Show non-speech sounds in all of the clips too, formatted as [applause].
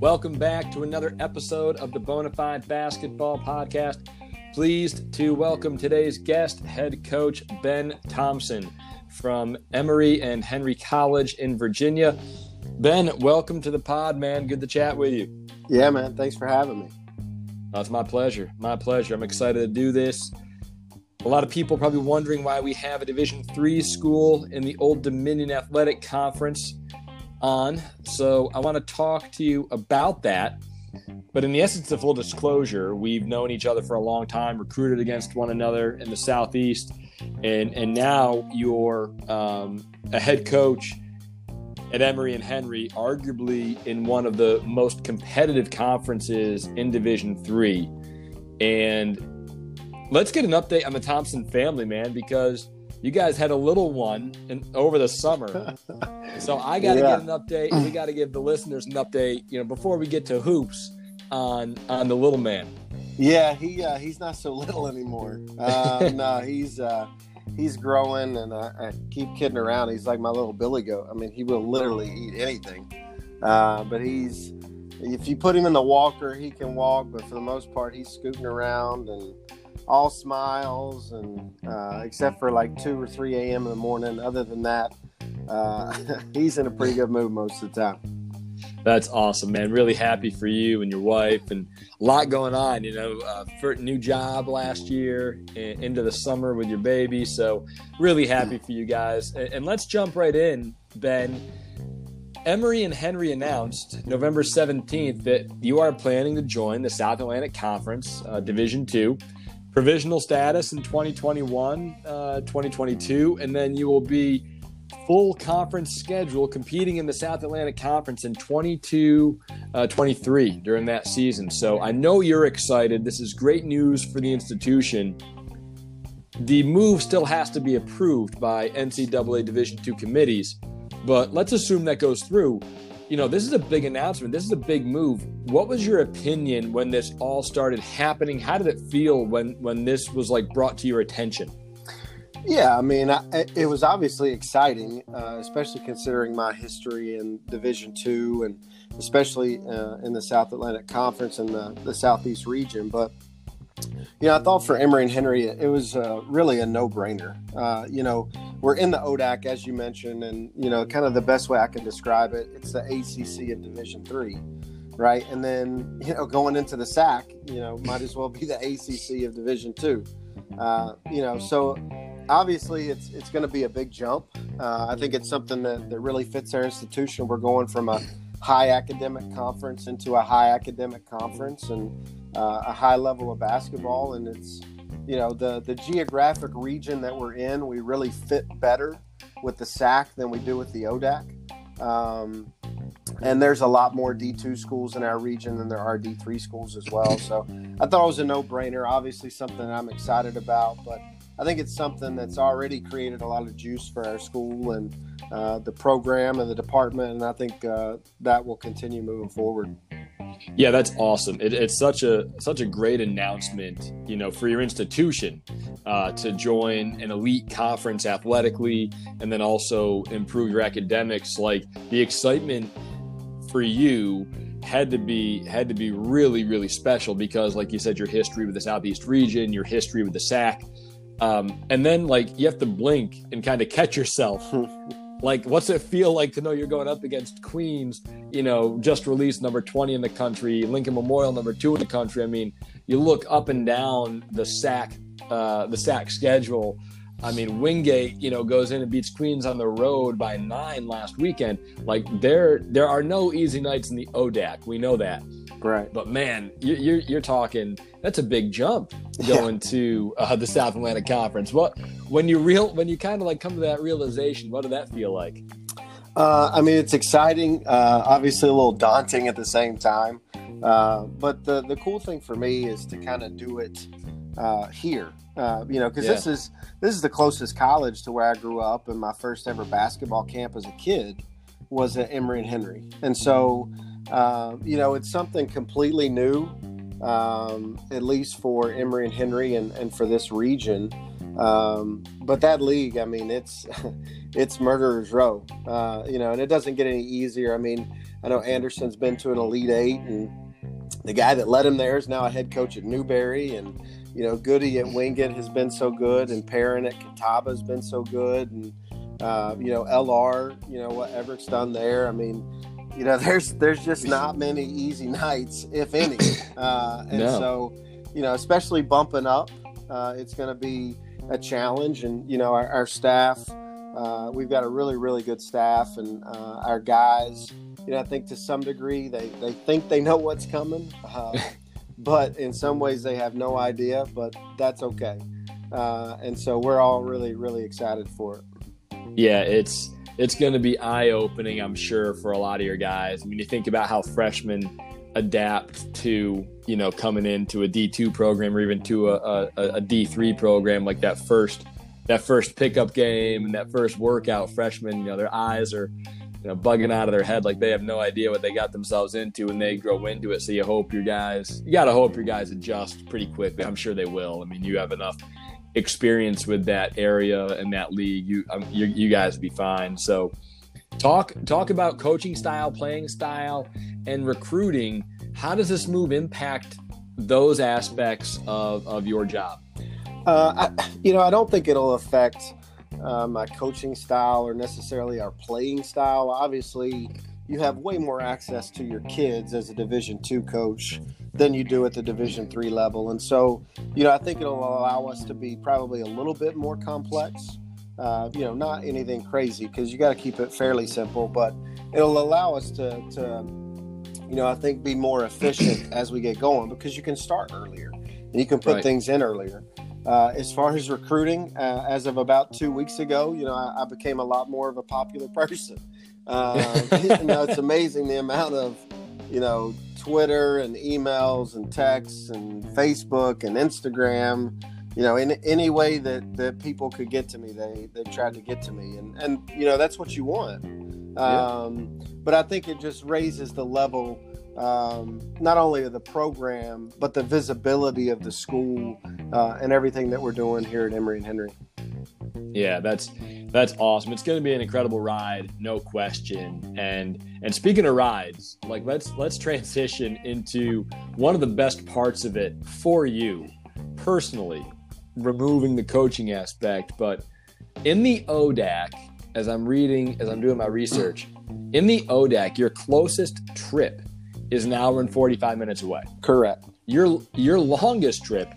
Welcome back to another episode of the Bonafide Basketball Podcast. Pleased to welcome today's guest, head coach Ben Thompson from Emory and Henry College in Virginia. Ben, welcome to the pod, man. Good to chat with you. Yeah, man. Thanks for having me. Oh, it's my pleasure. My pleasure. I'm excited to do this. A lot of people probably wondering why we have a Division three school in the Old Dominion Athletic Conference on. So I want to talk to you about that. But in the essence of full disclosure, we've known each other for a long time, recruited against one another in the Southeast, and and now you're um, a head coach at Emory and Henry, arguably in one of the most competitive conferences in Division Three. And let's get an update on the Thompson family, man, because you guys had a little one in, over the summer. [laughs] so I got to yeah. get an update. We got to give the listeners an update, you know, before we get to hoops on on the little man. Yeah, he uh, he's not so [laughs] little anymore. Uh, no, he's uh, he's growing, and I, I, keep kidding around. He's like my little billy goat. I mean, he will literally eat anything. Uh, but he's if you put him in the walker, he can walk. But for the most part, he's scooting around and all smiles, and uh, except for like two or three a.m. in the morning. Other than that, uh, [laughs] he's in a pretty good mood most of the time. That's awesome, man. Really happy for you and your wife, and a lot going on. You know, uh, for new job last year, and into the summer with your baby. So, really happy for you guys. And, and let's jump right in, Ben. Emory and Henry announced November 17th that you are planning to join the South Atlantic Conference uh, Division Two, provisional status in 2021, uh, 2022, and then you will be full conference schedule competing in the South Atlantic Conference in 22 uh, 23 during that season. So I know you're excited. This is great news for the institution. The move still has to be approved by NCAA Division II committees, but let's assume that goes through. You know, this is a big announcement. This is a big move. What was your opinion when this all started happening? How did it feel when when this was like brought to your attention? Yeah, I mean, I, it was obviously exciting, uh, especially considering my history in Division Two, and especially uh, in the South Atlantic Conference and the, the Southeast region. But you know, I thought for Emory and Henry, it was uh, really a no-brainer. Uh, you know, we're in the ODAC as you mentioned, and you know, kind of the best way I can describe it, it's the ACC of Division Three, right? And then you know, going into the SAC, you know, might as well be the ACC of Division Two. Uh, you know, so obviously it's it's going to be a big jump. Uh, I think it's something that, that really fits our institution. We're going from a high academic conference into a high academic conference and uh, a high level of basketball, and it's you know the the geographic region that we're in, we really fit better with the SAC than we do with the ODAC. Um, and there's a lot more D2 schools in our region than there are D3 schools as well. So I thought it was a no brainer. Obviously, something I'm excited about, but I think it's something that's already created a lot of juice for our school and uh, the program and the department, and I think uh, that will continue moving forward. Yeah, that's awesome. It, it's such a such a great announcement, you know, for your institution uh, to join an elite conference athletically, and then also improve your academics. Like the excitement for you had to be had to be really really special because, like you said, your history with the Southeast region, your history with the SAC um, and then like you have to blink and kind of catch yourself. [laughs] like, what's it feel like to know you're going up against Queens? You know, just released number 20 in the country, Lincoln Memorial number two in the country. I mean, you look up and down the SAC, uh, the SAC schedule. I mean, Wingate, you know, goes in and beats Queens on the road by nine last weekend. Like there, there are no easy nights in the ODAC. We know that. Right. But man, you're you're talking. That's a big jump going yeah. to uh, the South Atlantic Conference. What when you real when you kind of like come to that realization, what did that feel like? Uh, I mean, it's exciting. Uh, obviously, a little daunting at the same time. Uh, but the the cool thing for me is to kind of do it uh, here. Uh, you know, because yeah. this is this is the closest college to where I grew up, and my first ever basketball camp as a kid was at Emory and Henry, and so uh, you know, it's something completely new, um, at least for Emory and Henry and, and for this region. Um, but that league, I mean, it's [laughs] it's murderers row, uh, you know, and it doesn't get any easier. I mean, I know Anderson's been to an Elite Eight, and the guy that led him there is now a head coach at Newberry, and you know, Goody at Wingate has been so good, and Perrin at Catawba has been so good, and uh, you know, LR, you know, what Everett's done there. I mean, you know, [laughs] there's there's just not many easy nights, if any, [coughs] uh, and no. so you know, especially bumping up, uh, it's going to be a challenge. And you know, our, our staff, uh, we've got a really really good staff, and uh, our guys, you know, I think to some degree they they think they know what's coming, uh, [laughs] but in some ways they have no idea. But that's okay. Uh, and so we're all really really excited for it. Yeah, it's it's going to be eye opening, I'm sure, for a lot of your guys. I mean, you think about how freshmen adapt to you know coming into a D2 program or even to a a, a D3 program like that first that first pickup game and that first workout freshman you know their eyes are you know bugging out of their head like they have no idea what they got themselves into and they grow into it. So you hope your guys you got to hope your guys adjust pretty quickly I'm sure they will. I mean you have enough experience with that area and that league you um, you, you guys be fine so talk talk about coaching style playing style and recruiting, how does this move impact those aspects of, of your job? Uh, I, you know, I don't think it'll affect uh, my coaching style or necessarily our playing style. Obviously, you have way more access to your kids as a Division two coach than you do at the Division three level, and so you know I think it'll allow us to be probably a little bit more complex. Uh, you know, not anything crazy because you got to keep it fairly simple, but it'll allow us to to you know, I think be more efficient as we get going because you can start earlier and you can put right. things in earlier. Uh, as far as recruiting, uh, as of about two weeks ago, you know, I, I became a lot more of a popular [laughs] person. Uh, [laughs] you know, it's amazing the amount of, you know, Twitter and emails and texts and Facebook and Instagram. You know, in any way that, that people could get to me, they they tried to get to me, and and you know that's what you want. Um, But I think it just raises the level, um, not only of the program, but the visibility of the school uh, and everything that we're doing here at Emory and Henry. Yeah, that's that's awesome. It's going to be an incredible ride, no question. And and speaking of rides, like let's let's transition into one of the best parts of it for you personally, removing the coaching aspect, but in the ODAC as I'm reading, as I'm doing my research, in the ODAC, your closest trip is an hour and 45 minutes away. Correct. Your your longest trip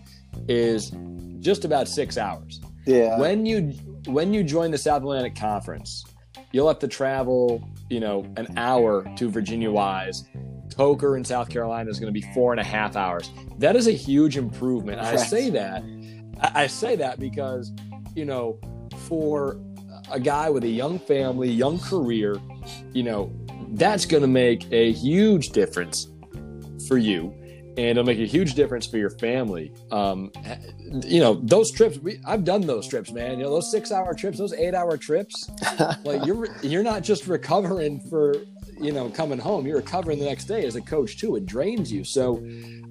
is just about six hours. Yeah. When you when you join the South Atlantic Conference, you'll have to travel, you know, an hour to Virginia Wise. Coker in South Carolina is going to be four and a half hours. That is a huge improvement. I say that. I say that because, you know, for a guy with a young family, young career, you know, that's going to make a huge difference for you and it'll make a huge difference for your family. Um, you know, those trips, we, I've done those trips, man. You know, those six hour trips, those eight hour trips, [laughs] like you're, you're not just recovering for, you know, coming home, you're recovering the next day as a coach too. It drains you. So,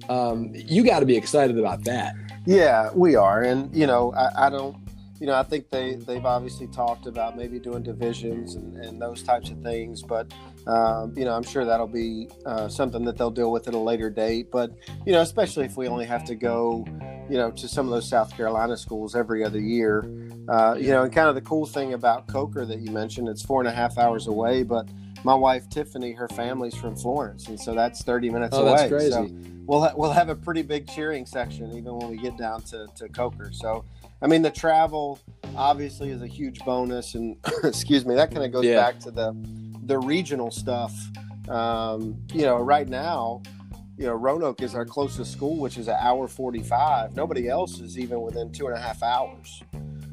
um, you got to be excited about that. Yeah, we are. And, you know, I, I don't, you know, I think they they've obviously talked about maybe doing divisions and, and those types of things, but um, you know, I'm sure that'll be uh, something that they'll deal with at a later date. But you know, especially if we only have to go, you know, to some of those South Carolina schools every other year, uh, you know, and kind of the cool thing about Coker that you mentioned, it's four and a half hours away, but my wife Tiffany, her family's from Florence, and so that's 30 minutes oh, away. That's crazy. So we'll ha- we'll have a pretty big cheering section even when we get down to to Coker. So I mean, the travel obviously is a huge bonus, and [coughs] excuse me, that kind of goes yeah. back to the the regional stuff. Um, you know, right now, you know, Roanoke is our closest school, which is an hour forty-five. Nobody else is even within two and a half hours.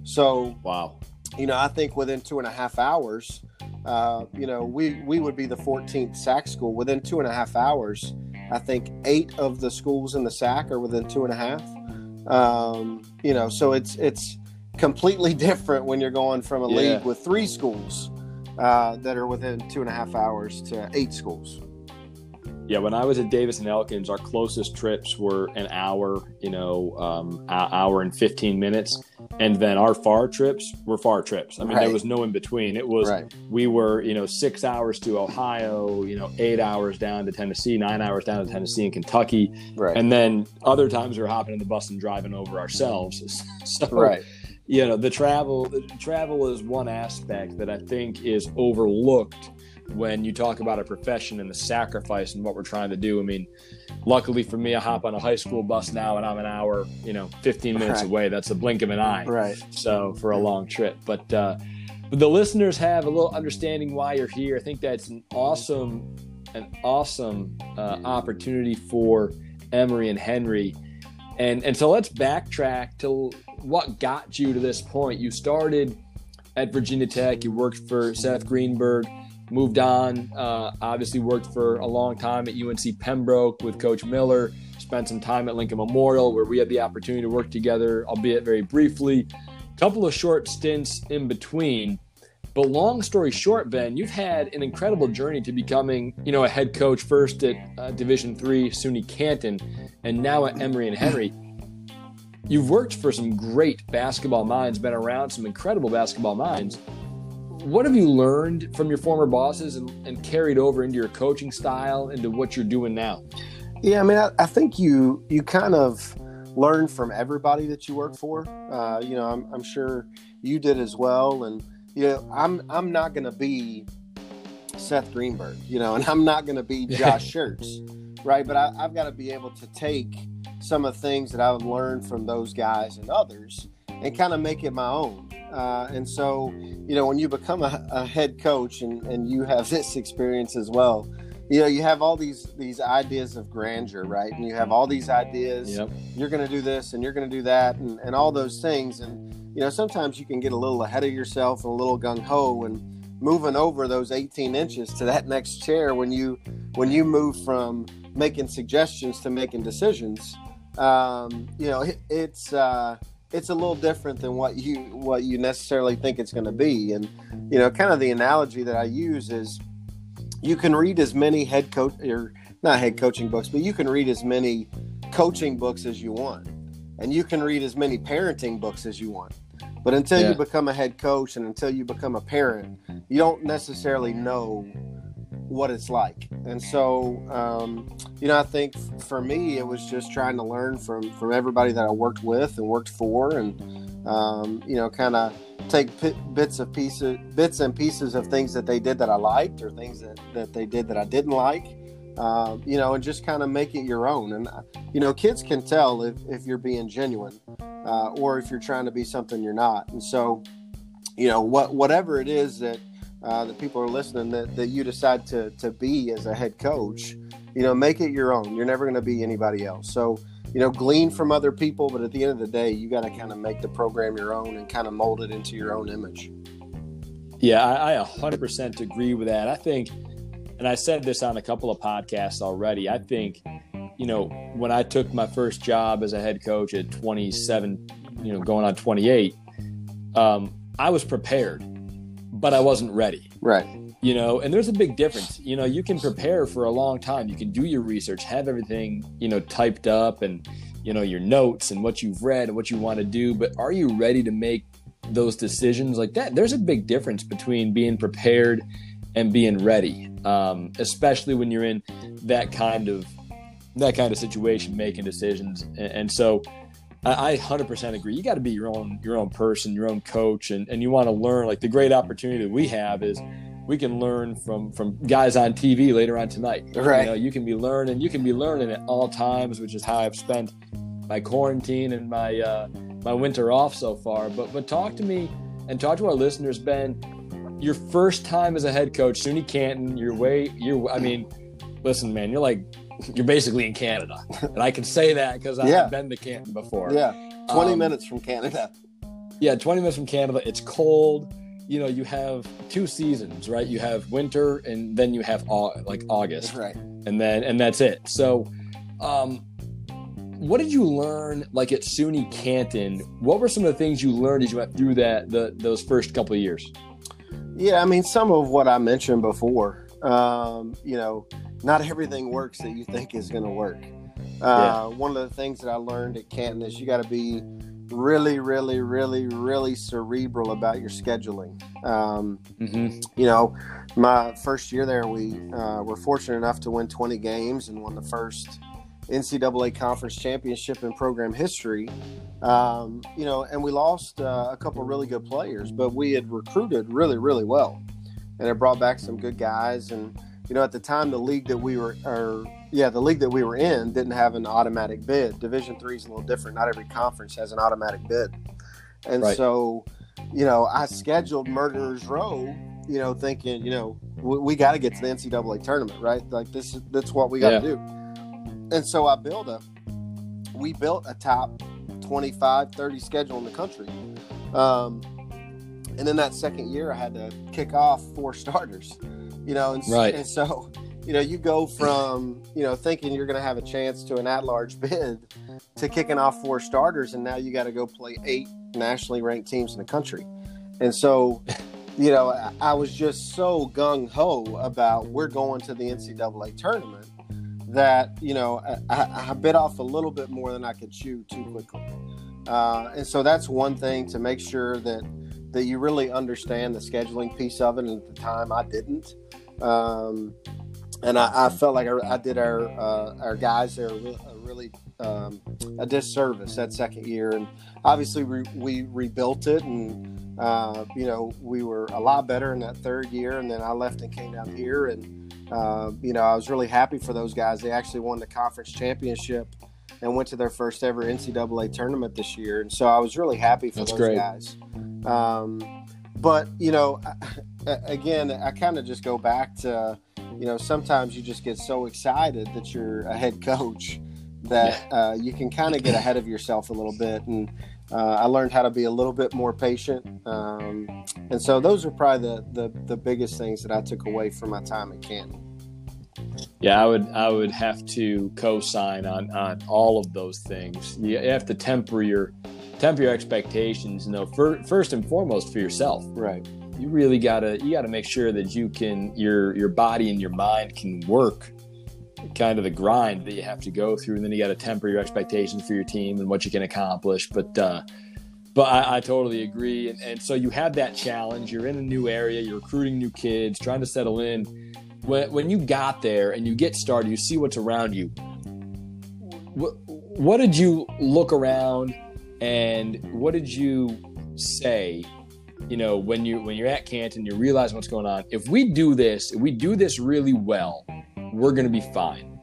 So, wow, you know, I think within two and a half hours, uh, you know, we we would be the 14th SAC school within two and a half hours. I think eight of the schools in the SAC are within two and a half. Um, you know, so it's it's completely [laughs] different when you're going from a yeah. league with three schools uh, that are within two and a half hours to eight schools. Yeah, when I was at Davis and Elkins, our closest trips were an hour, you know, um, hour and 15 minutes. and then our far trips were far trips. I mean, Right. there was no in between. It was Right. we were you know six hours to Ohio, you know eight hours down to Tennessee, nine hours down to Tennessee and Kentucky, Right. and then other times we were hopping in the bus and driving over ourselves. [laughs] So right. You know the travel the travel is one aspect that i think is overlooked when you talk about a profession and the sacrifice and what we're trying to do. I mean luckily for me i hop on a high school bus now and i'm an hour you know 15 minutes Right. away. That's a blink of an eye. Right. so for a long trip. But uh the listeners have a little understanding why you're here. I think that's an awesome an awesome uh, opportunity for Emory and henry and and so let's backtrack to what got you to this point. You started at Virginia Tech. You worked for Seth Greenberg. Moved on. Uh, obviously, worked for a long time at UNC Pembroke with Coach Miller. Spent some time at Lincoln Memorial, where we had the opportunity to work together, albeit very briefly. A couple of short stints in between. But long story short, Ben, you've had an incredible journey to becoming, you know, a head coach first at uh, Division Three SUNY Canton, and now at Emory and Henry. You've worked for some great basketball minds, been around some incredible basketball minds. What have you learned from your former bosses and, and carried over into your coaching style, into what you're doing now? Yeah, I mean, I, I think you you kind of learn from everybody that you work for. Uh, you know, I'm, I'm sure you did as well. And you know, I'm I'm not going to be Seth Greenberg, you know, and I'm not going to be [laughs] Josh Schertz, right? But I, I've got to be able to take some of the things that I've learned from those guys and others and kind of make it my own. Uh, and so, you know, when you become a, a head coach and, and you have [laughs] this experience as well, you know, you have all these these ideas of grandeur, right? And you have all these ideas. Yep. You're going to do this and you're going to do that and, and all those things. And, you know, sometimes you can get a little ahead of yourself and a little gung ho and moving over those 18 inches to that next chair when you when you move from making suggestions to making decisions. Um, you know it, it's uh, it's a little different than what you what you necessarily think it's going to be. And you know kind of the analogy that i use is you can read as many head coach or not head coaching books but you can read as many coaching books as you want and you can read as many parenting books as you want. But until Yeah. you become a head coach and until you become a parent you don't necessarily know what it's like. And so um, you know i think for me it was just trying to learn from from everybody that i worked with and worked for and um, you know kind of take pi bits of pieces bits and pieces of things that they did that i liked or things that, that they did that i didn't like um, you know and just kind of make it your own. And you know kids can tell if, if you're being genuine uh, or if you're trying to be something you're not. And so you know what whatever it is that uh, that people are listening that, that you decide to, to be as a head coach you know make it your own. You're never going to be anybody else. So you know glean from other people but at the end of the day you got to kind of make the program your own and kind of mold it into your own image. Yeah, I, I 100% agree with that. I think, and I said this on a couple of podcasts already, I think, you know, when I took my first job as a head coach at 27, you know, going on 28, um, I was prepared, but I wasn't ready. right. You know and there's a big difference. You know you can prepare for a long time. You can do your research have everything you know typed up and you know your notes and what you've read and what you want to do but are you ready to make those decisions? Like that there's a big difference between being prepared and being ready um, especially when you're in that kind of that kind of situation making decisions and, and so I, I 100% agree. You got to be your own your own person, your own coach, and, and you want to learn. Like the great opportunity that we have is we can learn from from guys on TV later on tonight. Right. You know, you can be learning. You can be learning at all times, which is how I've spent my quarantine and my uh, my winter off so far. But but talk to me and talk to our listeners, Ben. Your first time as a head coach, SUNY Canton. Your way. You're. I mean, listen, man. You're like you're basically in Canada, [laughs] and I can say that because I've Yeah. been to Canton before. yeah 20 Um, minutes from canada Yeah, 20 minutes from Canada. It's cold. You know, you have two seasons, right? You have winter, and then you have au- like August, right and then and that's it. So, um, what did you learn like at SUNY Canton? What were some of the things you learned as you went through that the those first couple of years? Yeah, I mean, some of what I mentioned before. Um, you know, not everything works that you think is going to work. Uh, One of the things that I learned at Canton is you got to be really, really, really, really cerebral about your scheduling. Um, Mm-hmm. you know, my first year there, we uh, were fortunate enough to win 20 games and won the first NCAA conference championship in program history. Um, you know, and we lost uh, a couple really good players, but we had recruited really, really well, and it brought back some good guys. And you know, at the time, the league that we were, or yeah, the league that we were in didn't have an automatic bid. Division three is a little different. Not every conference has an automatic bid, and Right. so you know, I scheduled Murderers Row. You know, thinking, you know, we, we got to get to the NCAA tournament, right? Like this, is that's what we got to Yeah. do. And so I built a, we built a top 25, 30 schedule in the country. Um, and in that second year, I had to kick off four [laughs] starters, you know, and, Right. and so, you know, you go from, you know, thinking you're going to have a chance to an at large bid to kicking off four starters. And now you got to go play eight nationally ranked teams in the country. And so, you know, I, I was just so gung ho about we're going to the NCAA tournament that, you know, I, I bit off a little bit more than I could chew too quickly. Uh, and so that's one thing to make sure that that you really understand the scheduling piece of it. And at the time, I didn't. Um, and I, I felt like I, I did our uh, our guys there a, really um, a disservice that second year. And obviously, we, we rebuilt it, and uh, you know we were a lot better in that third year. And then I left and came down here, and uh, you know I was really happy for those guys. They actually won the conference championship and went to their first ever NCAA tournament this year. And so I was really happy for That's those great. guys. Um, but you know, [laughs] I- again, I kind of just go back to, you know, sometimes you just get so excited that you're a head coach that uh, you can kind of get ahead of yourself a little bit. And uh, I learned how to be a little bit more patient. Um, and so those are probably the, the the biggest things that I took away from my time at Canton. Yeah, I would I would have to co-sign on on all of those things. You have to temper your temper your expectations. You know, fir- first and foremost for yourself. Right. You really gotta you gotta make sure that you can your your body and your mind can work kind of the grind that you have to go through, and then you got to temper your expectations for your team and what you can accomplish. But uh, but I, I totally agree. And, and so you have that challenge. You're in a new area. You're recruiting new kids, trying to settle in. When, when you got there and you get started, you see what's around you. What, what did you look around and what did you say? You know, when you when you're at Canton, you realize what's going on. If we do this, if we do this really well, we're going to be fine.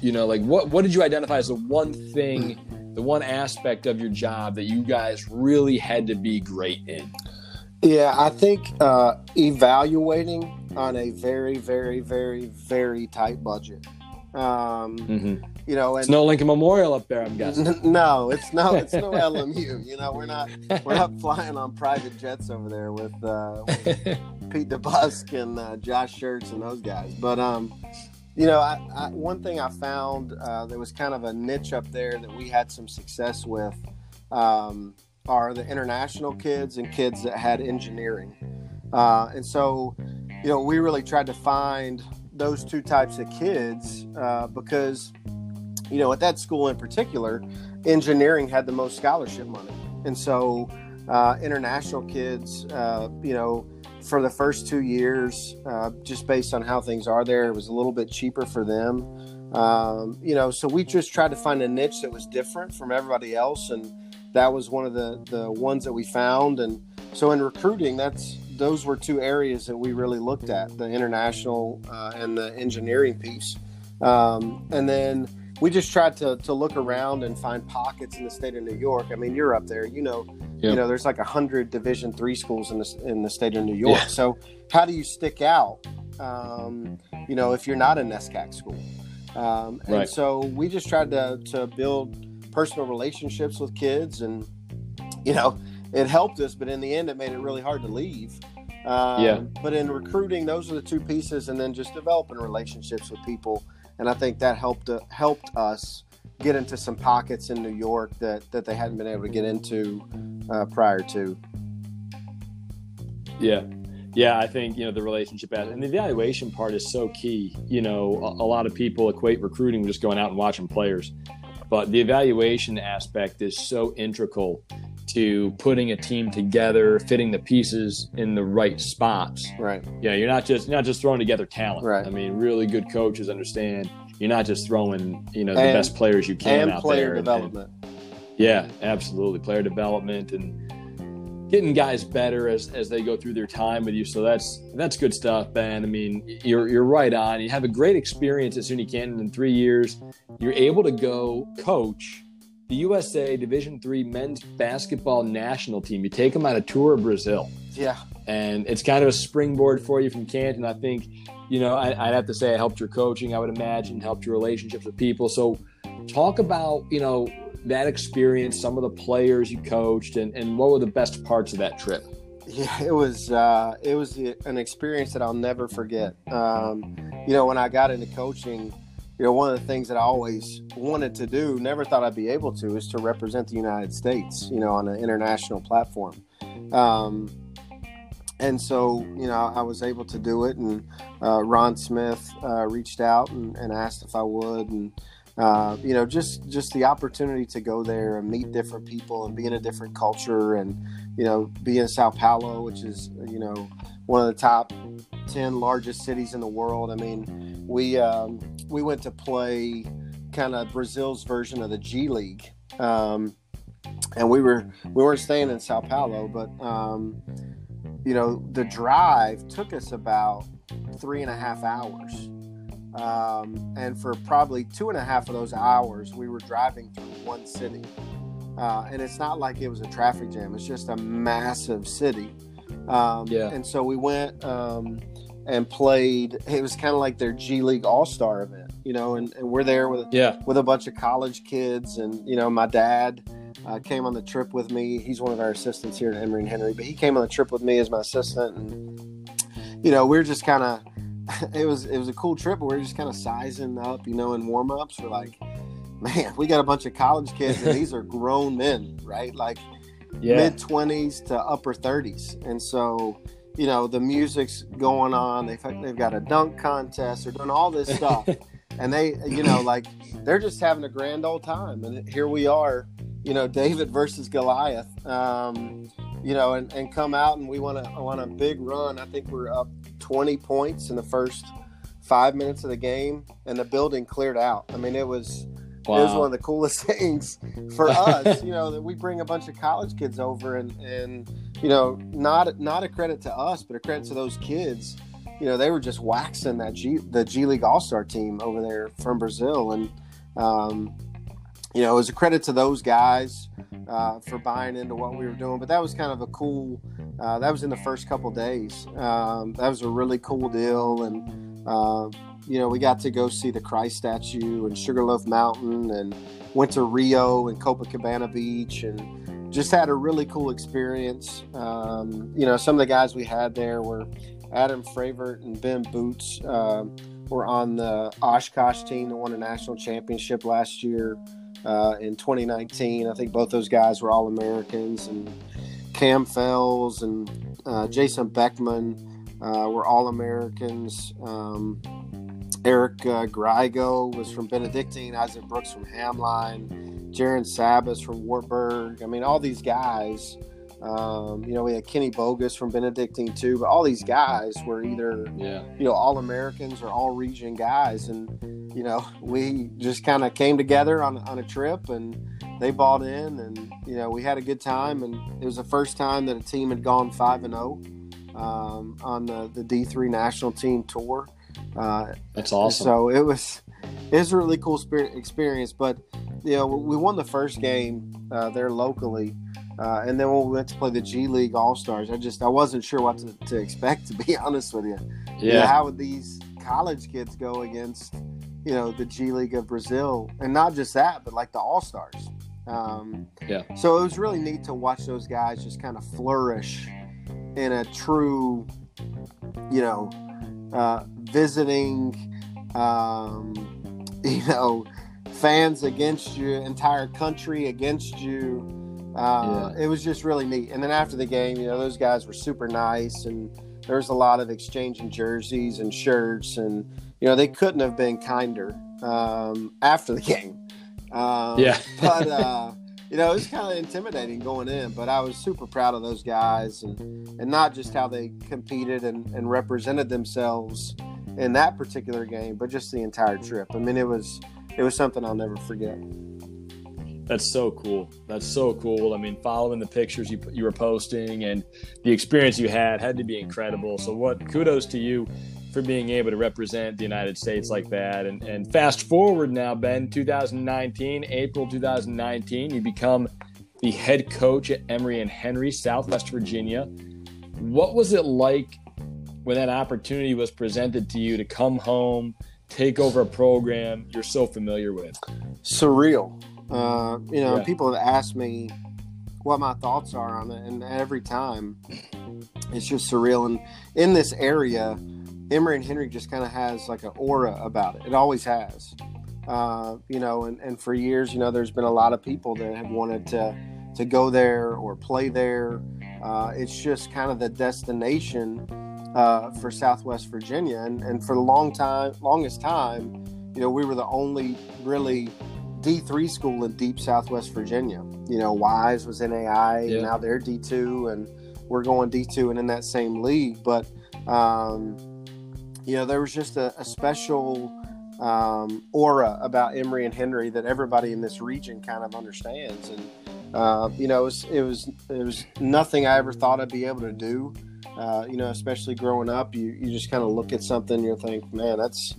You know, like what what did you identify as the one thing, the one aspect of your job that you guys really had to be great in? Yeah, I think uh, evaluating on a very, very, very, very tight budget. Um, Mm-hmm. you know, and It's no Lincoln Memorial up there, I'm guessing. N- no, it's no, it's no [laughs] LMU. You know, we're not we're not flying on private jets over there with, uh, with [laughs] Pete DeBusk and uh, Josh Schertz and those guys. But um, you know, I, I, one thing I found uh, was kind of a niche up there that we had some success with um, are the international kids and kids that had engineering. Uh, and so, you know, we really tried to find those two types of kids uh, because, you know, at that school in particular, engineering had the most scholarship money. And so, uh, international kids, uh, you know, for the first two years, uh, just based on how things are there, it was a little bit cheaper for them. Um, you know, so we just tried to find a niche that was different from everybody else, and that was one of the the ones that we found. And so in recruiting, that's those were two areas that we really looked at: the international uh, and the engineering piece. Um, and then we just tried to to look around and find pockets in the state of New York. I mean, you're up there, you know. Yep. You know, there's like a hundred Division three schools in the in the state of New York. Yeah. So how do you stick out? Um, you know, if you're not a NESCAC school, um, and Right. so we just tried to to build personal relationships with kids, and you know, it helped us. But in the end, it made it really hard to leave. Um, Yeah. But in recruiting, those are the two pieces, and then just developing relationships with people, and I think that helped uh, helped us get into some pockets in New York that that they hadn't been able to get into uh, prior to. Yeah. Yeah, I think, you know, the relationship and the evaluation part is so key. You know, a, a lot of people equate recruiting with just going out and watching players. But the evaluation aspect is so integral to putting a team together, fitting the pieces in the right spots. Right. Yeah, you're not just you're not just throwing together talent. Right. I mean, really good coaches understand you're not just throwing you know the And- best players you can And out player there. and- development. yeah, absolutely. Player development and getting guys better as, as they go through their time with you. So that's that's good stuff, Ben. I mean, you're you're right on. You have a great experience at SUNY Canton in three years. You're able to go coach the USA Division three men's basketball national team. You take them on a tour of Brazil yeah. and it's kind of a springboard for you from Canton. I think, you know, I, I'd have to say it helped your coaching. I would imagine helped your relationships with people. So, talk about you know that experience, some of the players you coached, and and what were the best parts of that trip? Yeah, it was uh, it was an experience that I'll never forget. Um, you know, when I got into coaching, you know, one of the things that I always wanted to do, never thought I'd be able to, is to represent the United States. You know, on an international platform. Um, and so, you know, I was able to do it, and uh, Ron Smith uh, reached out and, and asked if I would, and uh, you know, just just the opportunity to go there and meet different people and be in a different culture, and you know, be in Sao Paulo, which is you know one of the top ten largest cities in the world. I mean, we um, we went to play kind of Brazil's version of the G League. Um, and we were we weren't staying in Sao Paulo, but um, you know the drive took us about three and a half hours, um, and for probably two and a half of those hours, we were driving through one city, uh, and it's not like it was a traffic jam; it's just a massive city. Um, Yeah. And so we went um, and played. It was kind of like their G League All Star event, you know, and, and we're there with Yeah, with a bunch of college kids and you know my dad uh, came on the trip with me he's one of our assistants here at Emory and Henry but he came on the trip with me as my assistant and you know we are just kind of [laughs] it was it was a cool trip but we are just kind of sizing up you know in warm-ups we're like man we got a bunch of college kids and these are grown men right? Like yeah, mid 20s to upper 30s and so you know the music's going on. They've, they've got a dunk contest. They're doing all this [laughs] stuff. And they you know like they're just having a grand old time. And here we are you know david versus goliath um, you know and, and come out and we want to want a big run. I think we're up 20 points in the first five minutes of the game and the building cleared out. I mean it was it was one of the coolest [laughs] things for us you know that we bring a bunch of college kids over and and you know not not a credit to us but a credit to those kids. You know they were just waxing that G the G League All Star team over there from Brazil. And um, you know it was a credit to those guys uh, for buying into what we were doing. But that was kind of a cool uh, that was in the first couple days. Um, that was a really cool deal. And uh, you know, we got to go see the Christ statue and Sugarloaf Mountain and went to Rio and Copacabana Beach and just had a really cool experience. Um, you know, some of the guys we had there were Adam Fravert and Ben Boots um, were on the Oshkosh team that won a national championship last year uh, in 2019. I think both those guys were All Americans and Cam Fells and uh, Jason Beckman uh, were All Americans. Um, Eric uh, Grigo was from Benedictine, Isaac Brooks from Hamline, Jaron Sabas from Wartburg. I mean, all these guys. Um, you know, we had Kenny Bogus from Benedictine too, but all these guys were either yeah, you know all Americans or all region guys, and you know we just kind of came together on on a trip, and they bought in, and you know we had a good time, and it was the first time that a team had gone five and zero um, on the the D three national team tour. Uh, that's awesome. so it was it was a really cool spirit experience. But you know, we won the first game uh, there locally, uh, and then when we went to play the G League All Stars, I just I wasn't sure what to, to expect. [laughs] To be honest with you, You know, yeah, how would these college kids go against you know the G League of Brazil, and not just that, but like the All Stars. Um, Yeah. So it was really neat to watch those guys just kind of flourish in a true, you know, uh, visiting, um, [laughs] you know, fans against you, entire country against you. Uh, It was just really neat. And then after the game, you know, those guys were super nice, and there was a lot of exchanging jerseys and shirts, and you know, they couldn't have been kinder um, after the [laughs] game. Um, Yeah. but [laughs] uh, you know, it was kind of intimidating going in, but I was super proud of those guys and, and not just how they competed and, and represented themselves in that particular game, but just the entire trip. I mean, it was it was something I'll never forget. That's so cool. That's so cool. I mean, following the pictures you you were posting and the experience you had had to be incredible. So, what kudos to you for being able to represent the United States like that. And, and fast forward now, Ben, 2019, April 2019, you become the head coach at Emory and Henry, Southwest Virginia. What was it like when that opportunity was presented to you to come home, take over a program you're so familiar with? Surreal. Uh, you know, yeah. people have asked me what my thoughts are on it, and every time it's just surreal. And in this area, Emory and Henry just kind of has like an aura about it. It always has. Uh, you know, and, and for years, you know, there's been a lot of people that have wanted to to go there or play there. Uh, it's just kind of the destination uh, for Southwest Virginia, and, and for the long time, longest time, you know, we were the only really D three school in deep Southwest Virginia. You know, Wise was NAIA, yeah. and now they're D two, and we're going D two and in that same league. But um, you know, there was just a, a special um, aura about Emory and Henry that everybody in this region kind of understands. And uh, you know, it was, it was it was nothing I ever thought I'd be able to do. Uh, you know, especially growing up, you you just kind of look at something, you think, man, that's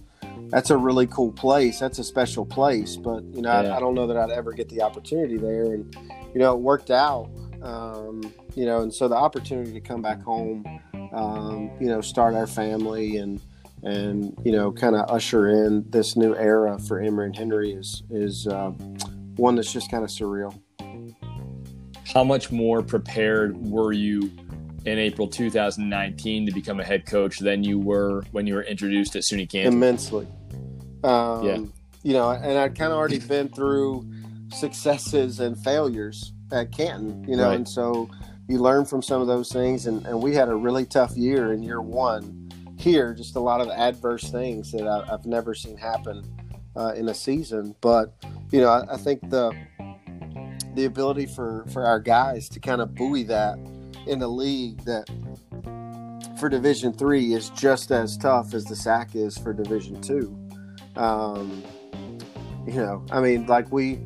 that's a really cool place. That's a special place. But you know, yeah. I, I, don't know that I'd ever get the opportunity there. And you know, it worked out. Um, you know, and so the opportunity to come back home, um, you know, start our family and and you know kind of usher in this new era for Emory and Henry is is uh, one that's just kind of surreal. How much more prepared were you in April 2019 to become a head coach than you were when you were introduced at SUNY Canton? Immensely. Um, yeah. You know, and I'd kind of already been through successes and failures at Canton, you know, right. and so you learn from some of those things. And, and we had a really tough year in year one here, just a lot of adverse things that I, have never seen happen uh, in a season. But you know, I, I, think the the ability for for our guys to kind of buoy that in a league that for Division Three is just as tough as the SAC is for Division Two. Um, you know, I mean, like we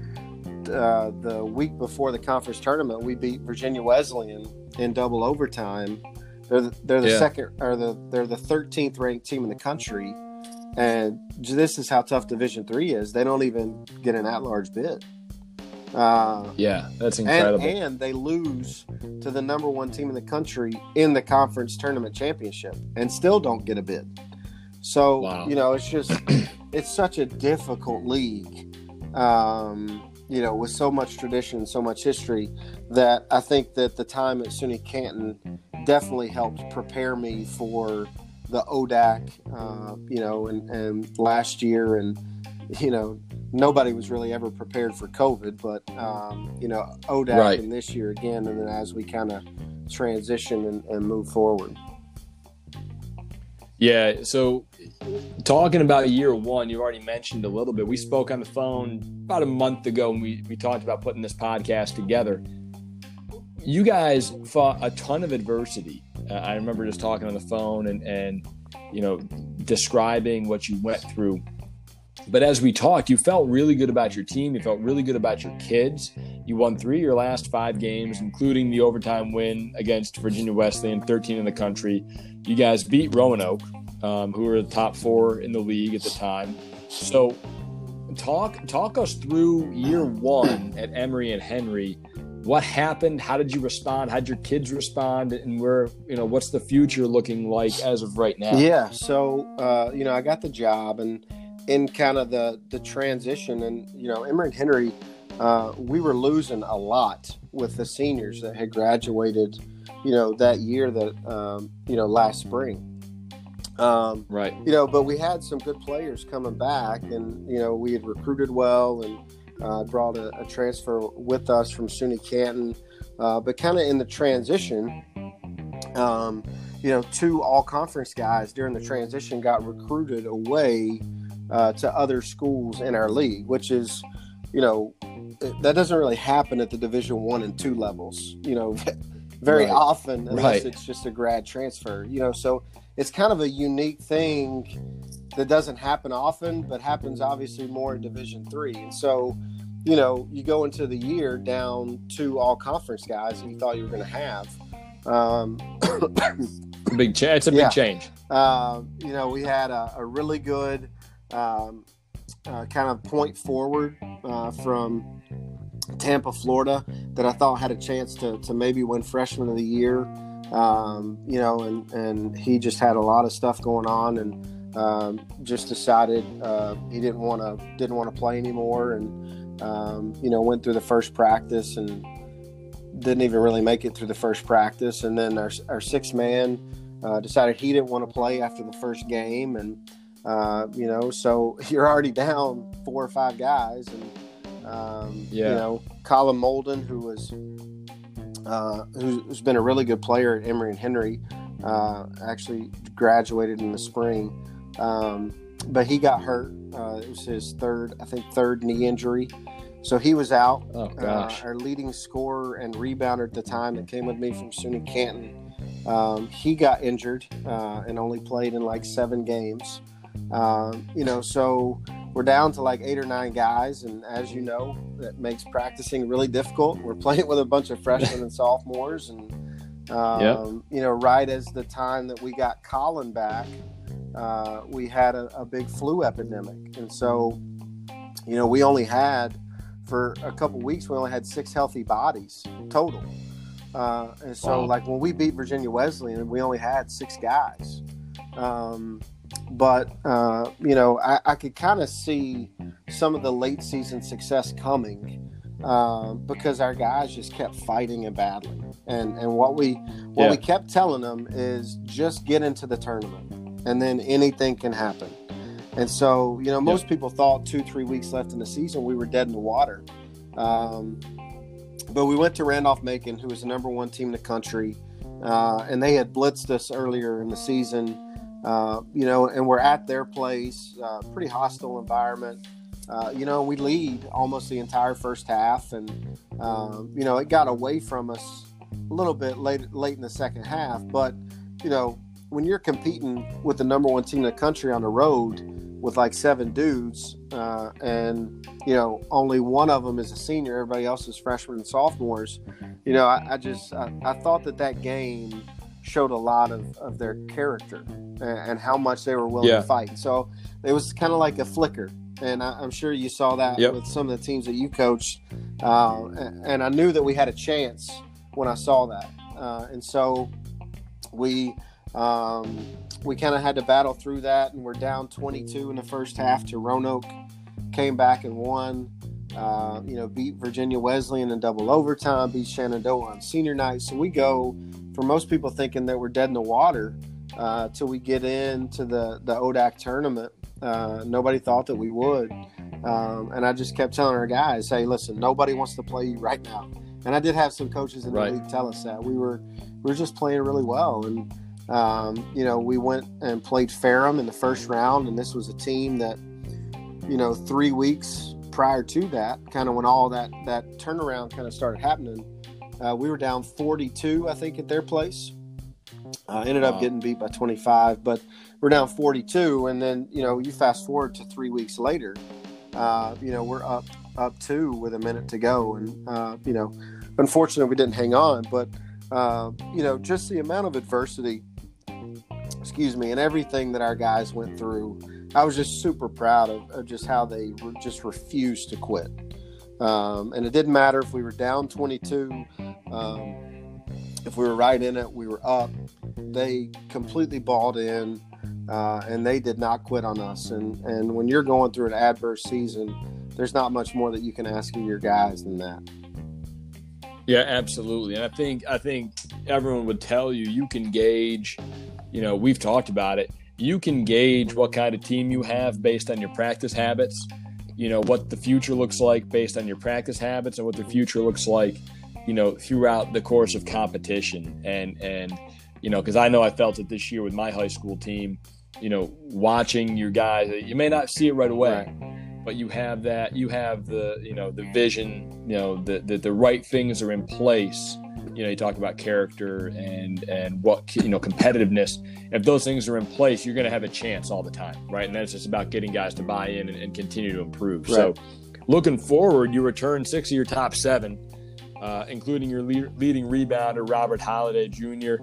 uh, the week before the conference tournament, we beat Virginia Wesleyan in double overtime they're the, they're the yeah. second or the they're the 13th ranked team in the country, and this is how tough Division Three is. They don't even get an at-large bid. Uh, yeah, that's incredible. And, and, they lose to the number one team in the country in the conference tournament championship, and still don't get a bid. So wow. you know, it's just [clears throat] it's such a difficult league. Um, you know, with so much tradition, so much history, that I think that the time at SUNY Canton definitely helped prepare me for the ODAC, uh, you know, and, and last year, and you know, nobody was really ever prepared for COVID, but um, you know, ODAC right. and this year again, and then as we kind of transition and, and move forward. Yeah. So, talking about year one, you already mentioned a little bit. We spoke on the phone about a month ago, and we we talked about putting this podcast together you guys fought a ton of adversity. Uh, I remember just talking on the phone and, and, you know, describing what you went through. But as we talked, you felt really good about your team. You felt really good about your kids. You won three of your last five games, including the overtime win against Virginia Wesleyan, 13 in the country. You guys beat Roanoke, um, who were the top four in the league at the time. So, talk talk us through year one at Emory and Henry what happened how did you respond how did your kids respond and where you know what's the future looking like as of right now yeah so uh, you know i got the job and in kind of the the transition and you know Emory and henry uh, we were losing a lot with the seniors that had graduated you know that year that um, you know last spring. Um, right. you know but we had some good players coming back and you know we had recruited well and uh, brought a, a, transfer with us from SUNY Canton, uh, but kind of in the transition, um, you know, two all conference guys during the transition got recruited away uh, to other schools in our league, which is, you know, that doesn't really happen at the Division One and two levels. You know, [laughs] very Right. often unless Right. it's just a grad transfer. You know, so it's kind of a unique thing that doesn't happen often, but happens obviously more in Division Three. And so, you know, you go into the year down two all conference guys that you thought you were going to have. Um, Big change. It's a big Yeah. change. um, you know, we had a, a really good um, uh, kind of point forward uh, from Tampa, Florida, that I thought had a chance to, to maybe win Freshman of the Year. Um, you know, and, and he just had a lot of stuff going on, and um, just decided uh, he didn't want to didn't want to play anymore, and um, you know went through the first practice and didn't even really make it through the first practice, and then our our sixth man uh, decided he didn't want to play after the first game, and uh, you know, so [laughs] you're already down four or five guys, and um, Yeah. you know, Colin Molden, who was uh, who's, who's been a really good player at Emory and Henry, uh, actually graduated in the spring, um, but he got hurt. Uh, it was his third, I think, third knee injury. So he was out. Oh Uh, our leading scorer and rebounder at the time that came with me from SUNY Canton, um, he got injured uh, and only played in like seven games. Um, you know, so we're down to like eight or nine guys, and as you know, that makes practicing really difficult. We're playing with a bunch of freshmen and sophomores, and um, Yep. you know, right as the time that we got Colin back, uh, we had a, a big flu epidemic, and so you know, we only had for a couple weeks we only had six healthy bodies total. Uh, and so, Wow. like when we beat Virginia Wesleyan, we only had six guys. Um, but uh, you know, I, I could kind of see some of the late season success coming um, because our guys just kept fighting and battling. And and what we what Yeah. we kept telling them is just get into the tournament, and then anything can happen. And so, you know, most people thought two, three weeks left in the season, we were dead in the water. Um, but we went to Randolph Macon, who was the number one team in the country, uh, and they had blitzed us earlier in the season. Uh, you know, and we're at their place, uh, pretty hostile environment. Uh, you know, we lead almost the entire first half, and um, you know, it got away from us a little bit late, late in the second half. But you know, when you're competing with the number one team in the country on the road with like seven dudes, uh, and you know only one of them is a senior, everybody else is freshmen and sophomores. You know, I, I just I, I thought that that game showed a lot of, of their character and, and how much they were willing Yeah. to fight. So it was kind of like a flicker, and I, I'm sure you saw that Yep. with some of the teams that you coached. Uh, and, and I knew that we had a chance when I saw that, uh, and so we um, we kind of had to battle through that, and we're down 22 in the first half to Roanoke. Came back and won. Uh, you know, beat Virginia Wesleyan in double overtime, beat Shenandoah on senior night. So we go for most people thinking that we're dead in the water uh, till we get into the the ODAC tournament. Uh, nobody thought that we would, um, and I just kept telling our guys, "Hey, listen, nobody wants to play you right now." And I did have some coaches in the Right. league tell us that we were we were just playing really well, and um, you know we went and played Ferrum in the first round, and this was a team that you know three weeks prior to that, kind of when all that that turnaround kind of started happening, uh, we were down 42, I think, at their place. Uh, ended up getting beat by 25, but we're down 42, and then you know you fast forward to three weeks later, uh, you know we're up up two with a minute to go, and uh, you know unfortunately we didn't hang on, but uh, you know just the amount of adversity, excuse me, and everything that our guys went through, I was just super proud of, of just how they re- just refused to quit. Um, and it didn't matter if we were down 22, um, if we were right in it, we were up. They completely balled in, uh, and they did not quit on us. And and when you're going through an adverse season, there's not much more that you can ask of your guys than that. Yeah, absolutely. And I think I think everyone would tell you you can gauge, you know, we've talked about it. You can gauge what kind of team you have based on your practice habits. You know, what the future looks like based on your practice habits and what the future looks like, you know, throughout the course of competition. And and you know, cuz I know I felt it this year with my high school team, you know, watching your guys, you may not see it right away. but you have that you have the you know the vision you know the the, the right things are in place you know you talk about character and and what you know competitiveness. If those things are in place you're going to have a chance all the time right? And then it's just about getting guys to buy in and, and continue to improve. Right. so looking forward you return six of your top seven uh, including your leading rebounder robert holiday jr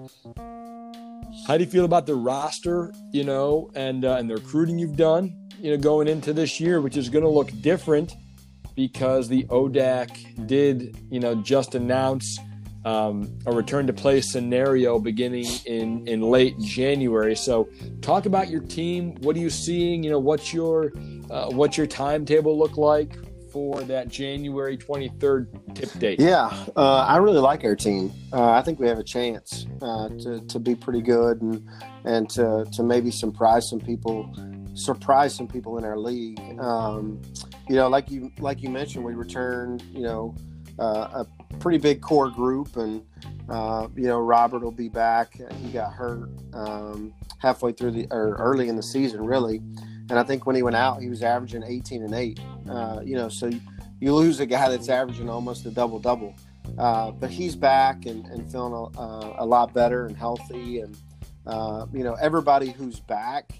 how do you feel about the roster you know and uh, and the recruiting you've done you know, going into this year, which is going to look different because the ODAC did, you know, just announce um, a return to play scenario beginning in in late January. So, talk about your team. What are you seeing? You know, what's your uh, what's your timetable look like for that January 23rd tip date? Yeah, uh, I really like our team. Uh, I think we have a chance uh, to to be pretty good and and to to maybe surprise some people surprise some people in our league. Um, you know, like you like you mentioned, we returned you know uh, a pretty big core group, and uh, you know Robert will be back. He got hurt um, halfway through the or early in the season, really, and I think when he went out, he was averaging 18 and eight. Uh, you know, so you lose a guy that's averaging almost a double double. Uh, but he's back and, and feeling a, uh, a lot better and healthy and uh, you know everybody who's back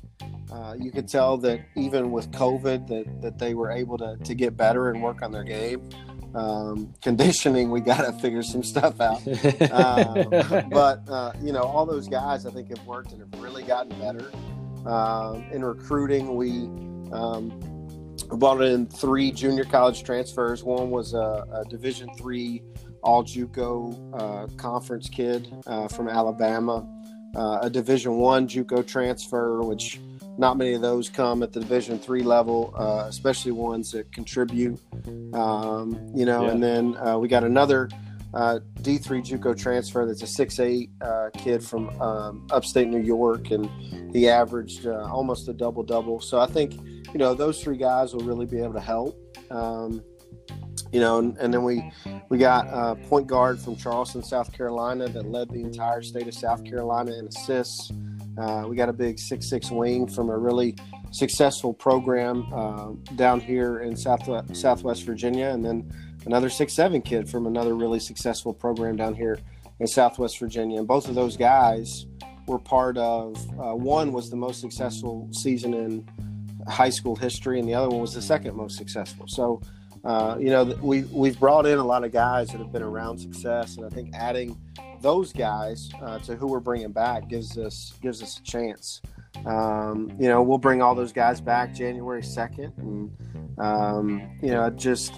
uh, you could tell that even with COVID, that, that they were able to, to get better and work on their game. Um, conditioning, we got to figure some stuff out. [laughs] Um, but uh, you know, all those guys I think have worked and have really gotten better. Um, in recruiting, we um, brought in three junior college transfers. One was a, a Division three All JUCO uh, conference kid uh, from Alabama, uh, a Division one JUCO transfer, which not many of those come at the Division three level, uh, especially ones that contribute. Um, you know, yeah. and then uh, we got another uh, D three JUCO transfer that's a six eight uh, kid from um, upstate New York, and he averaged uh, almost a double double. So I think you know those three guys will really be able to help. Um, you know, and, and, then we we got a point guard from Charleston, South Carolina, that led the entire state of South Carolina in assists. Uh, we got a big six six wing from a really successful program uh, down here in South Southwest Virginia, and then another six seven kid from another really successful program down here in Southwest Virginia. And both of those guys were part of. Uh, one was the most successful season in high school history, and the other one was the second most successful. So. Uh, you know, we we've brought in a lot of guys that have been around success, and I think adding those guys uh, to who we're bringing back gives us gives us a chance. Um, you know, we'll bring all those guys back January second, and um, you know, just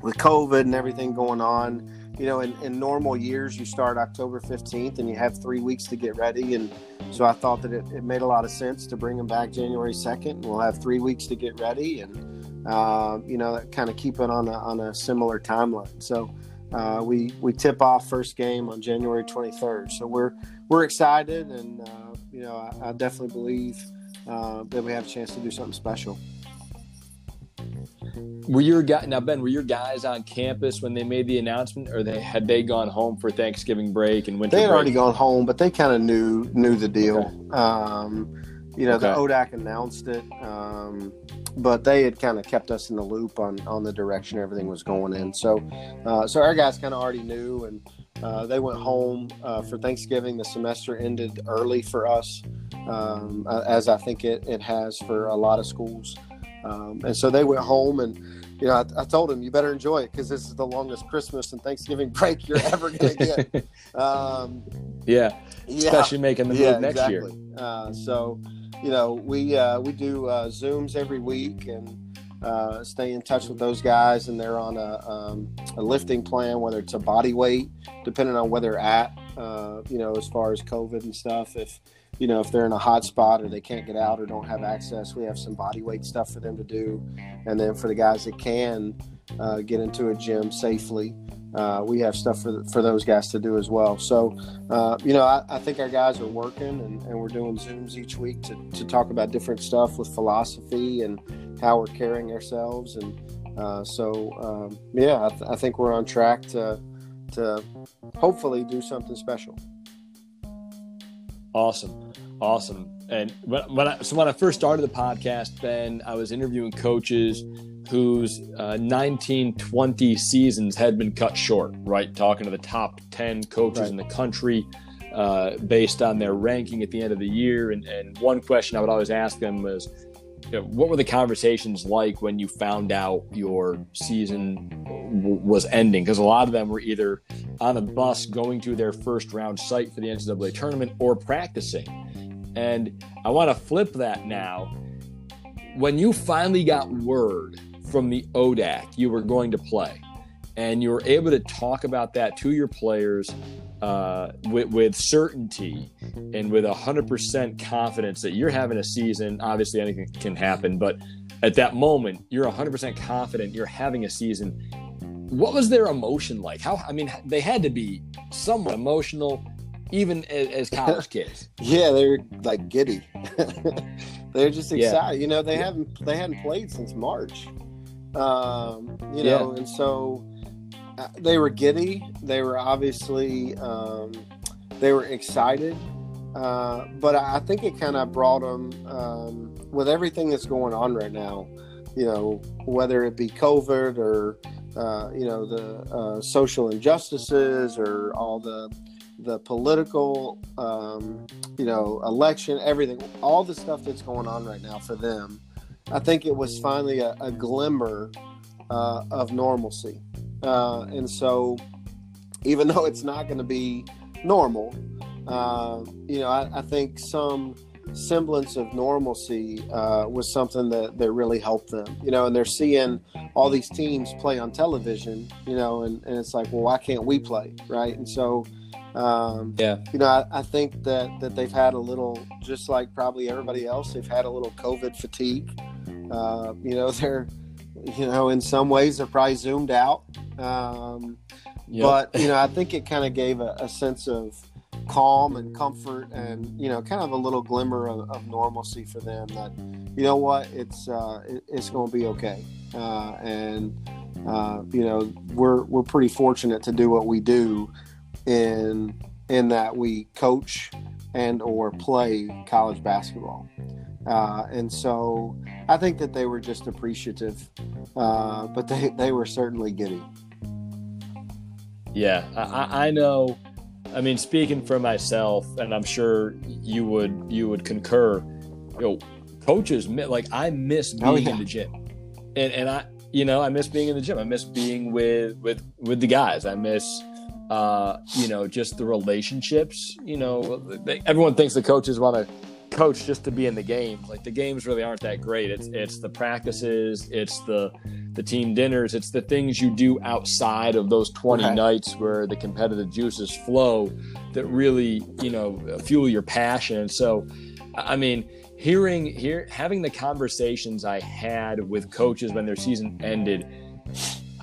with COVID and everything going on, you know, in, in normal years you start October fifteenth and you have three weeks to get ready, and so I thought that it, it made a lot of sense to bring them back January second. And We'll have three weeks to get ready, and uh, you know, kind of keep it on a on a similar timeline. So. Uh, we we tip off first game on January 23rd, so we're we're excited, and uh, you know I, I definitely believe uh, that we have a chance to do something special. Were your guys now, Ben? Were your guys on campus when they made the announcement, or they had they gone home for Thanksgiving break and winter? They had break? already gone home, but they kind of knew knew the deal. Okay. Um, you know, okay. the ODAC announced it. Um, but they had kind of kept us in the loop on on the direction everything was going in. So, uh, so our guys kind of already knew, and uh, they went home uh, for Thanksgiving. The semester ended early for us, um, as I think it, it has for a lot of schools. Um, and so they went home, and you know, I, I told them you better enjoy it because this is the longest Christmas and Thanksgiving [laughs] break you're ever going to get. [laughs] Um, yeah. yeah, especially making the move yeah, next exactly. year. Uh, so you know, we uh, we do uh, Zooms every week and uh, stay in touch with those guys, and they're on a, um, a lifting plan, whether it's a body weight, depending on where they're at, uh, you know, as far as COVID and stuff. If you know if they're in a hot spot or they can't get out or don't have access, we have some body weight stuff for them to do, and then for the guys that can uh, get into a gym safely uh, we have stuff for, for those guys to do as well. So, uh, you know, I, I, think our guys are working and, and, we're doing Zooms each week to, to talk about different stuff with philosophy and how we're carrying ourselves. And uh, so, um, yeah, I, th- I, think we're on track to, to hopefully do something special. Awesome. Awesome. And when, when I, so when I first started the podcast, Ben, I was interviewing coaches whose uh, 19, 20 seasons had been cut short, right? Talking to the top 10 coaches right. in the country uh, based on their ranking at the end of the year. And, and one question I would always ask them was, you know, what were the conversations like when you found out your season w- was ending? Because a lot of them were either on a bus going to their first round site for the NCAA tournament or practicing. And I want to flip that now. When you finally got word from the ODAC you were going to play, and you were able to talk about that to your players uh, with, with, certainty and with 100% confidence that you're having a season. Obviously, anything can happen, but at that moment, you're 100% confident you're having a season. What was their emotion like? How, I mean, they had to be somewhat emotional even as, as [laughs] college kids. yeah, they're like giddy. [laughs] they're just excited. Yeah. You know, they haven't they hadn't played since March. Um, you know, yeah. and so uh, they were giddy. They were obviously um, they were excited. Uh, but I think it kind of brought them um, with everything that's going on right now. You know, whether it be COVID or uh, you know the uh, social injustices or all the the political, um, you know, election, everything, all the stuff that's going on right now for them, I think it was finally a, a glimmer uh, of normalcy. Uh, and so, even though it's not going to be normal, uh, you know, I, I, think some semblance of normalcy uh, was something that, that really helped them, you know, and they're seeing all these teams play on television, you know, and, and it's like, well, why can't we play? Right. And so, um, yeah, you know, I, I, think that that they've had a little, just like probably everybody else, they've had a little COVID fatigue. Uh, you know, [laughs] they're, you know, in some ways they're probably zoomed out. Um, yep. But you know, I think it kind of gave a, a, sense of calm and comfort, and you know, kind of a little glimmer of, of normalcy for them. That you know what, it's uh, it, it's going to be okay, uh, and uh, you know, we're we're pretty fortunate to do what we do in in that we coach and or play college basketball. Uh, and so I think that they were just appreciative, uh, but they, they were certainly giddy. Yeah, I, I know. I mean, speaking for myself, and I'm sure you would you would concur. You know, coaches like I miss oh, being oh, yeah. in the gym, and and I you know I miss being in the gym. I miss being with with with the guys. I miss uh, you know, just the relationships. You know, everyone thinks the coaches want to coach just to be in the game. Like the games really aren't that great. It's it's the practices, it's the the team dinners, it's the things you do outside of those 20 right. nights where the competitive juices flow that really, you know, fuel your passion. So, I mean, hearing here having the conversations I had with coaches when their season ended,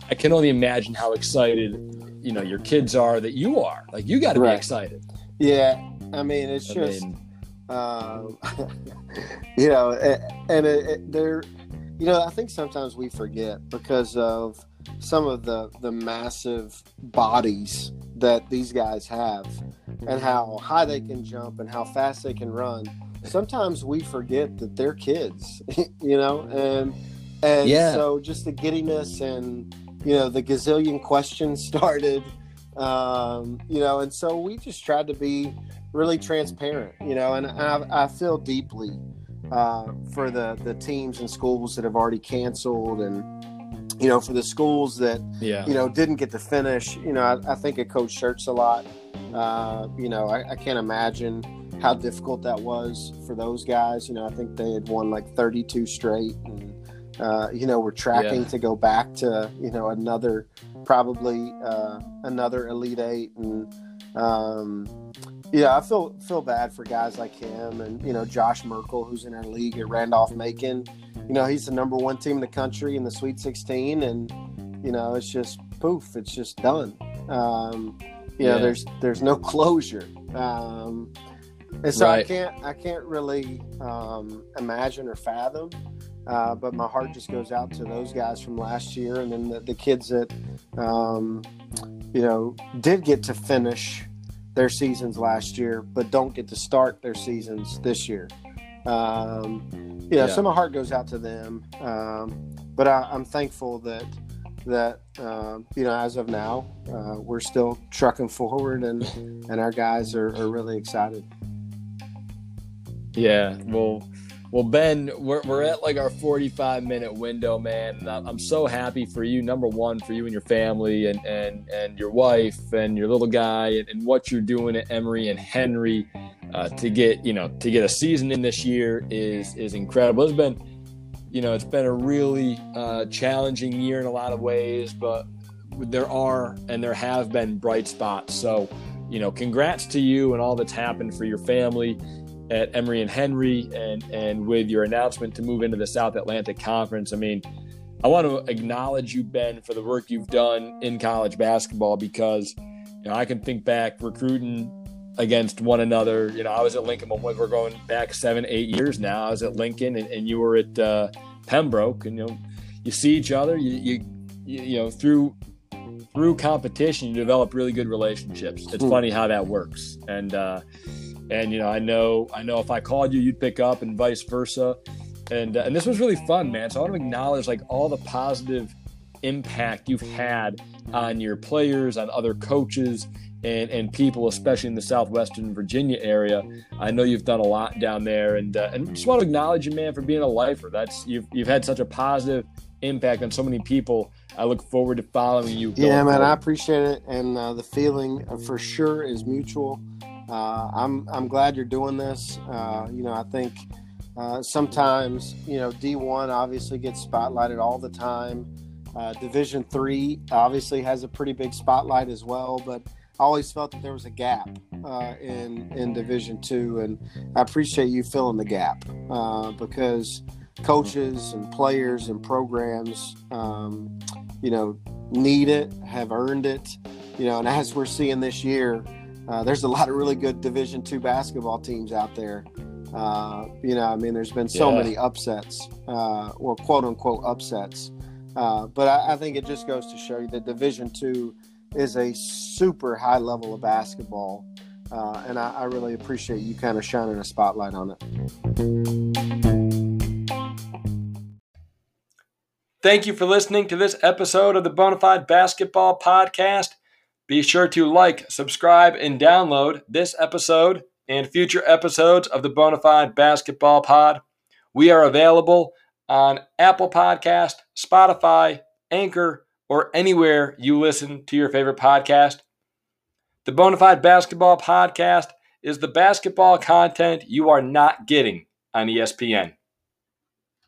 I can only imagine how excited you know your kids are that you are. Like you got to right. be excited. Yeah, I mean it's I just mean, um, [laughs] you know, and it, it, they're you know I think sometimes we forget because of some of the the massive bodies that these guys have and how high they can jump and how fast they can run sometimes we forget that they're kids [laughs] you know and and yeah. so just the giddiness and you know the gazillion [laughs] questions started um, you know and so we just tried to be really transparent you know and i, I feel deeply uh, for the the teams and schools that have already canceled and you know for the schools that yeah. you know didn't get to finish you know i, I think it coach Schertz a lot uh, you know I, I can't imagine how difficult that was for those guys you know i think they had won like 32 straight and uh, you know, we're tracking yeah. to go back to you know another probably uh, another elite eight, and um, yeah, I feel feel bad for guys like him and you know Josh Merkel, who's in our league at Randolph Macon. You know, he's the number one team in the country in the Sweet 16, and you know, it's just poof, it's just done. Um, you yeah. know, there's there's no [laughs] closure. Um, and so right. I can't I can't really um, imagine or fathom uh, but my heart just goes out to those guys from last year, and then the, the kids that, um, you know, did get to finish their seasons last year, but don't get to start their seasons this year. Um, you know, Yeah. so my heart goes out to them. Um, but I, I'm thankful that that um, you know, as of now, uh, we're still trucking forward, and and our guys are, are really excited. Yeah, well, well, Ben, we're, we're at like our 45 minute window, man. I'm so happy for you. Number one, for you and your family, and and and your wife and your little guy, and, and what you're doing at Emory and Henry uh, to get you know to get a season in this year is is incredible. It's been, you know, it's been a really uh, challenging year in a lot of ways, but there are and there have been bright spots. So, you know, congrats to you and all that's happened for your family at Emory and Henry and and with your announcement to move into the South Atlantic Conference. I mean, I want to acknowledge you, Ben, for the work you've done in college basketball because you know I can think back recruiting against one another. You know, I was at Lincoln when we're going back seven, eight years now. I was at Lincoln and, and you were at uh, Pembroke, and you know, you see each other. You you you, you know through through competition, you develop really good relationships. It's Hmm. funny how that works, and uh, and you know, I know I know if I called you, you'd pick up, and vice versa. And uh, and this was really fun, man. So I want to acknowledge like all the positive impact you've had on your players, on other coaches, and and people, especially in the southwestern Virginia area. I know you've done a lot down there, and uh, and just want to acknowledge you, man, for being a lifer. That's you've you've had such a positive impact on so many people. I look forward to following you. Yeah, man, I appreciate it, and uh, the feeling uh, for sure is mutual. Uh, I'm I'm glad you're doing this. Uh, you know, I think uh, sometimes you know D1 obviously gets spotlighted all the time. Uh, Division three obviously has a pretty big spotlight as well, but I always felt that there was a gap uh, in in Division two, and I appreciate you filling the gap because coaches and players and programs, um, you know, need it, have earned it, you know, and as we're seeing this year, uh, there's a lot of really good Division two basketball teams out there. Uh, you know, I mean, there's been so Yeah. many upsets, uh, or quote unquote upsets. Uh, but I, I think it just goes to show you that Division two is a super high level of basketball, uh, and I, I really appreciate you kind of shining a spotlight on it. Thank you for listening to this episode of the Bonafide Basketball Podcast. Be sure to like, subscribe, and download this episode and future episodes of the Bonafide Basketball Pod. We are available on Apple Podcast, Spotify, Anchor, or anywhere you listen to your favorite podcast. The Bonafide Basketball Podcast is the basketball content you are not getting on ESPN.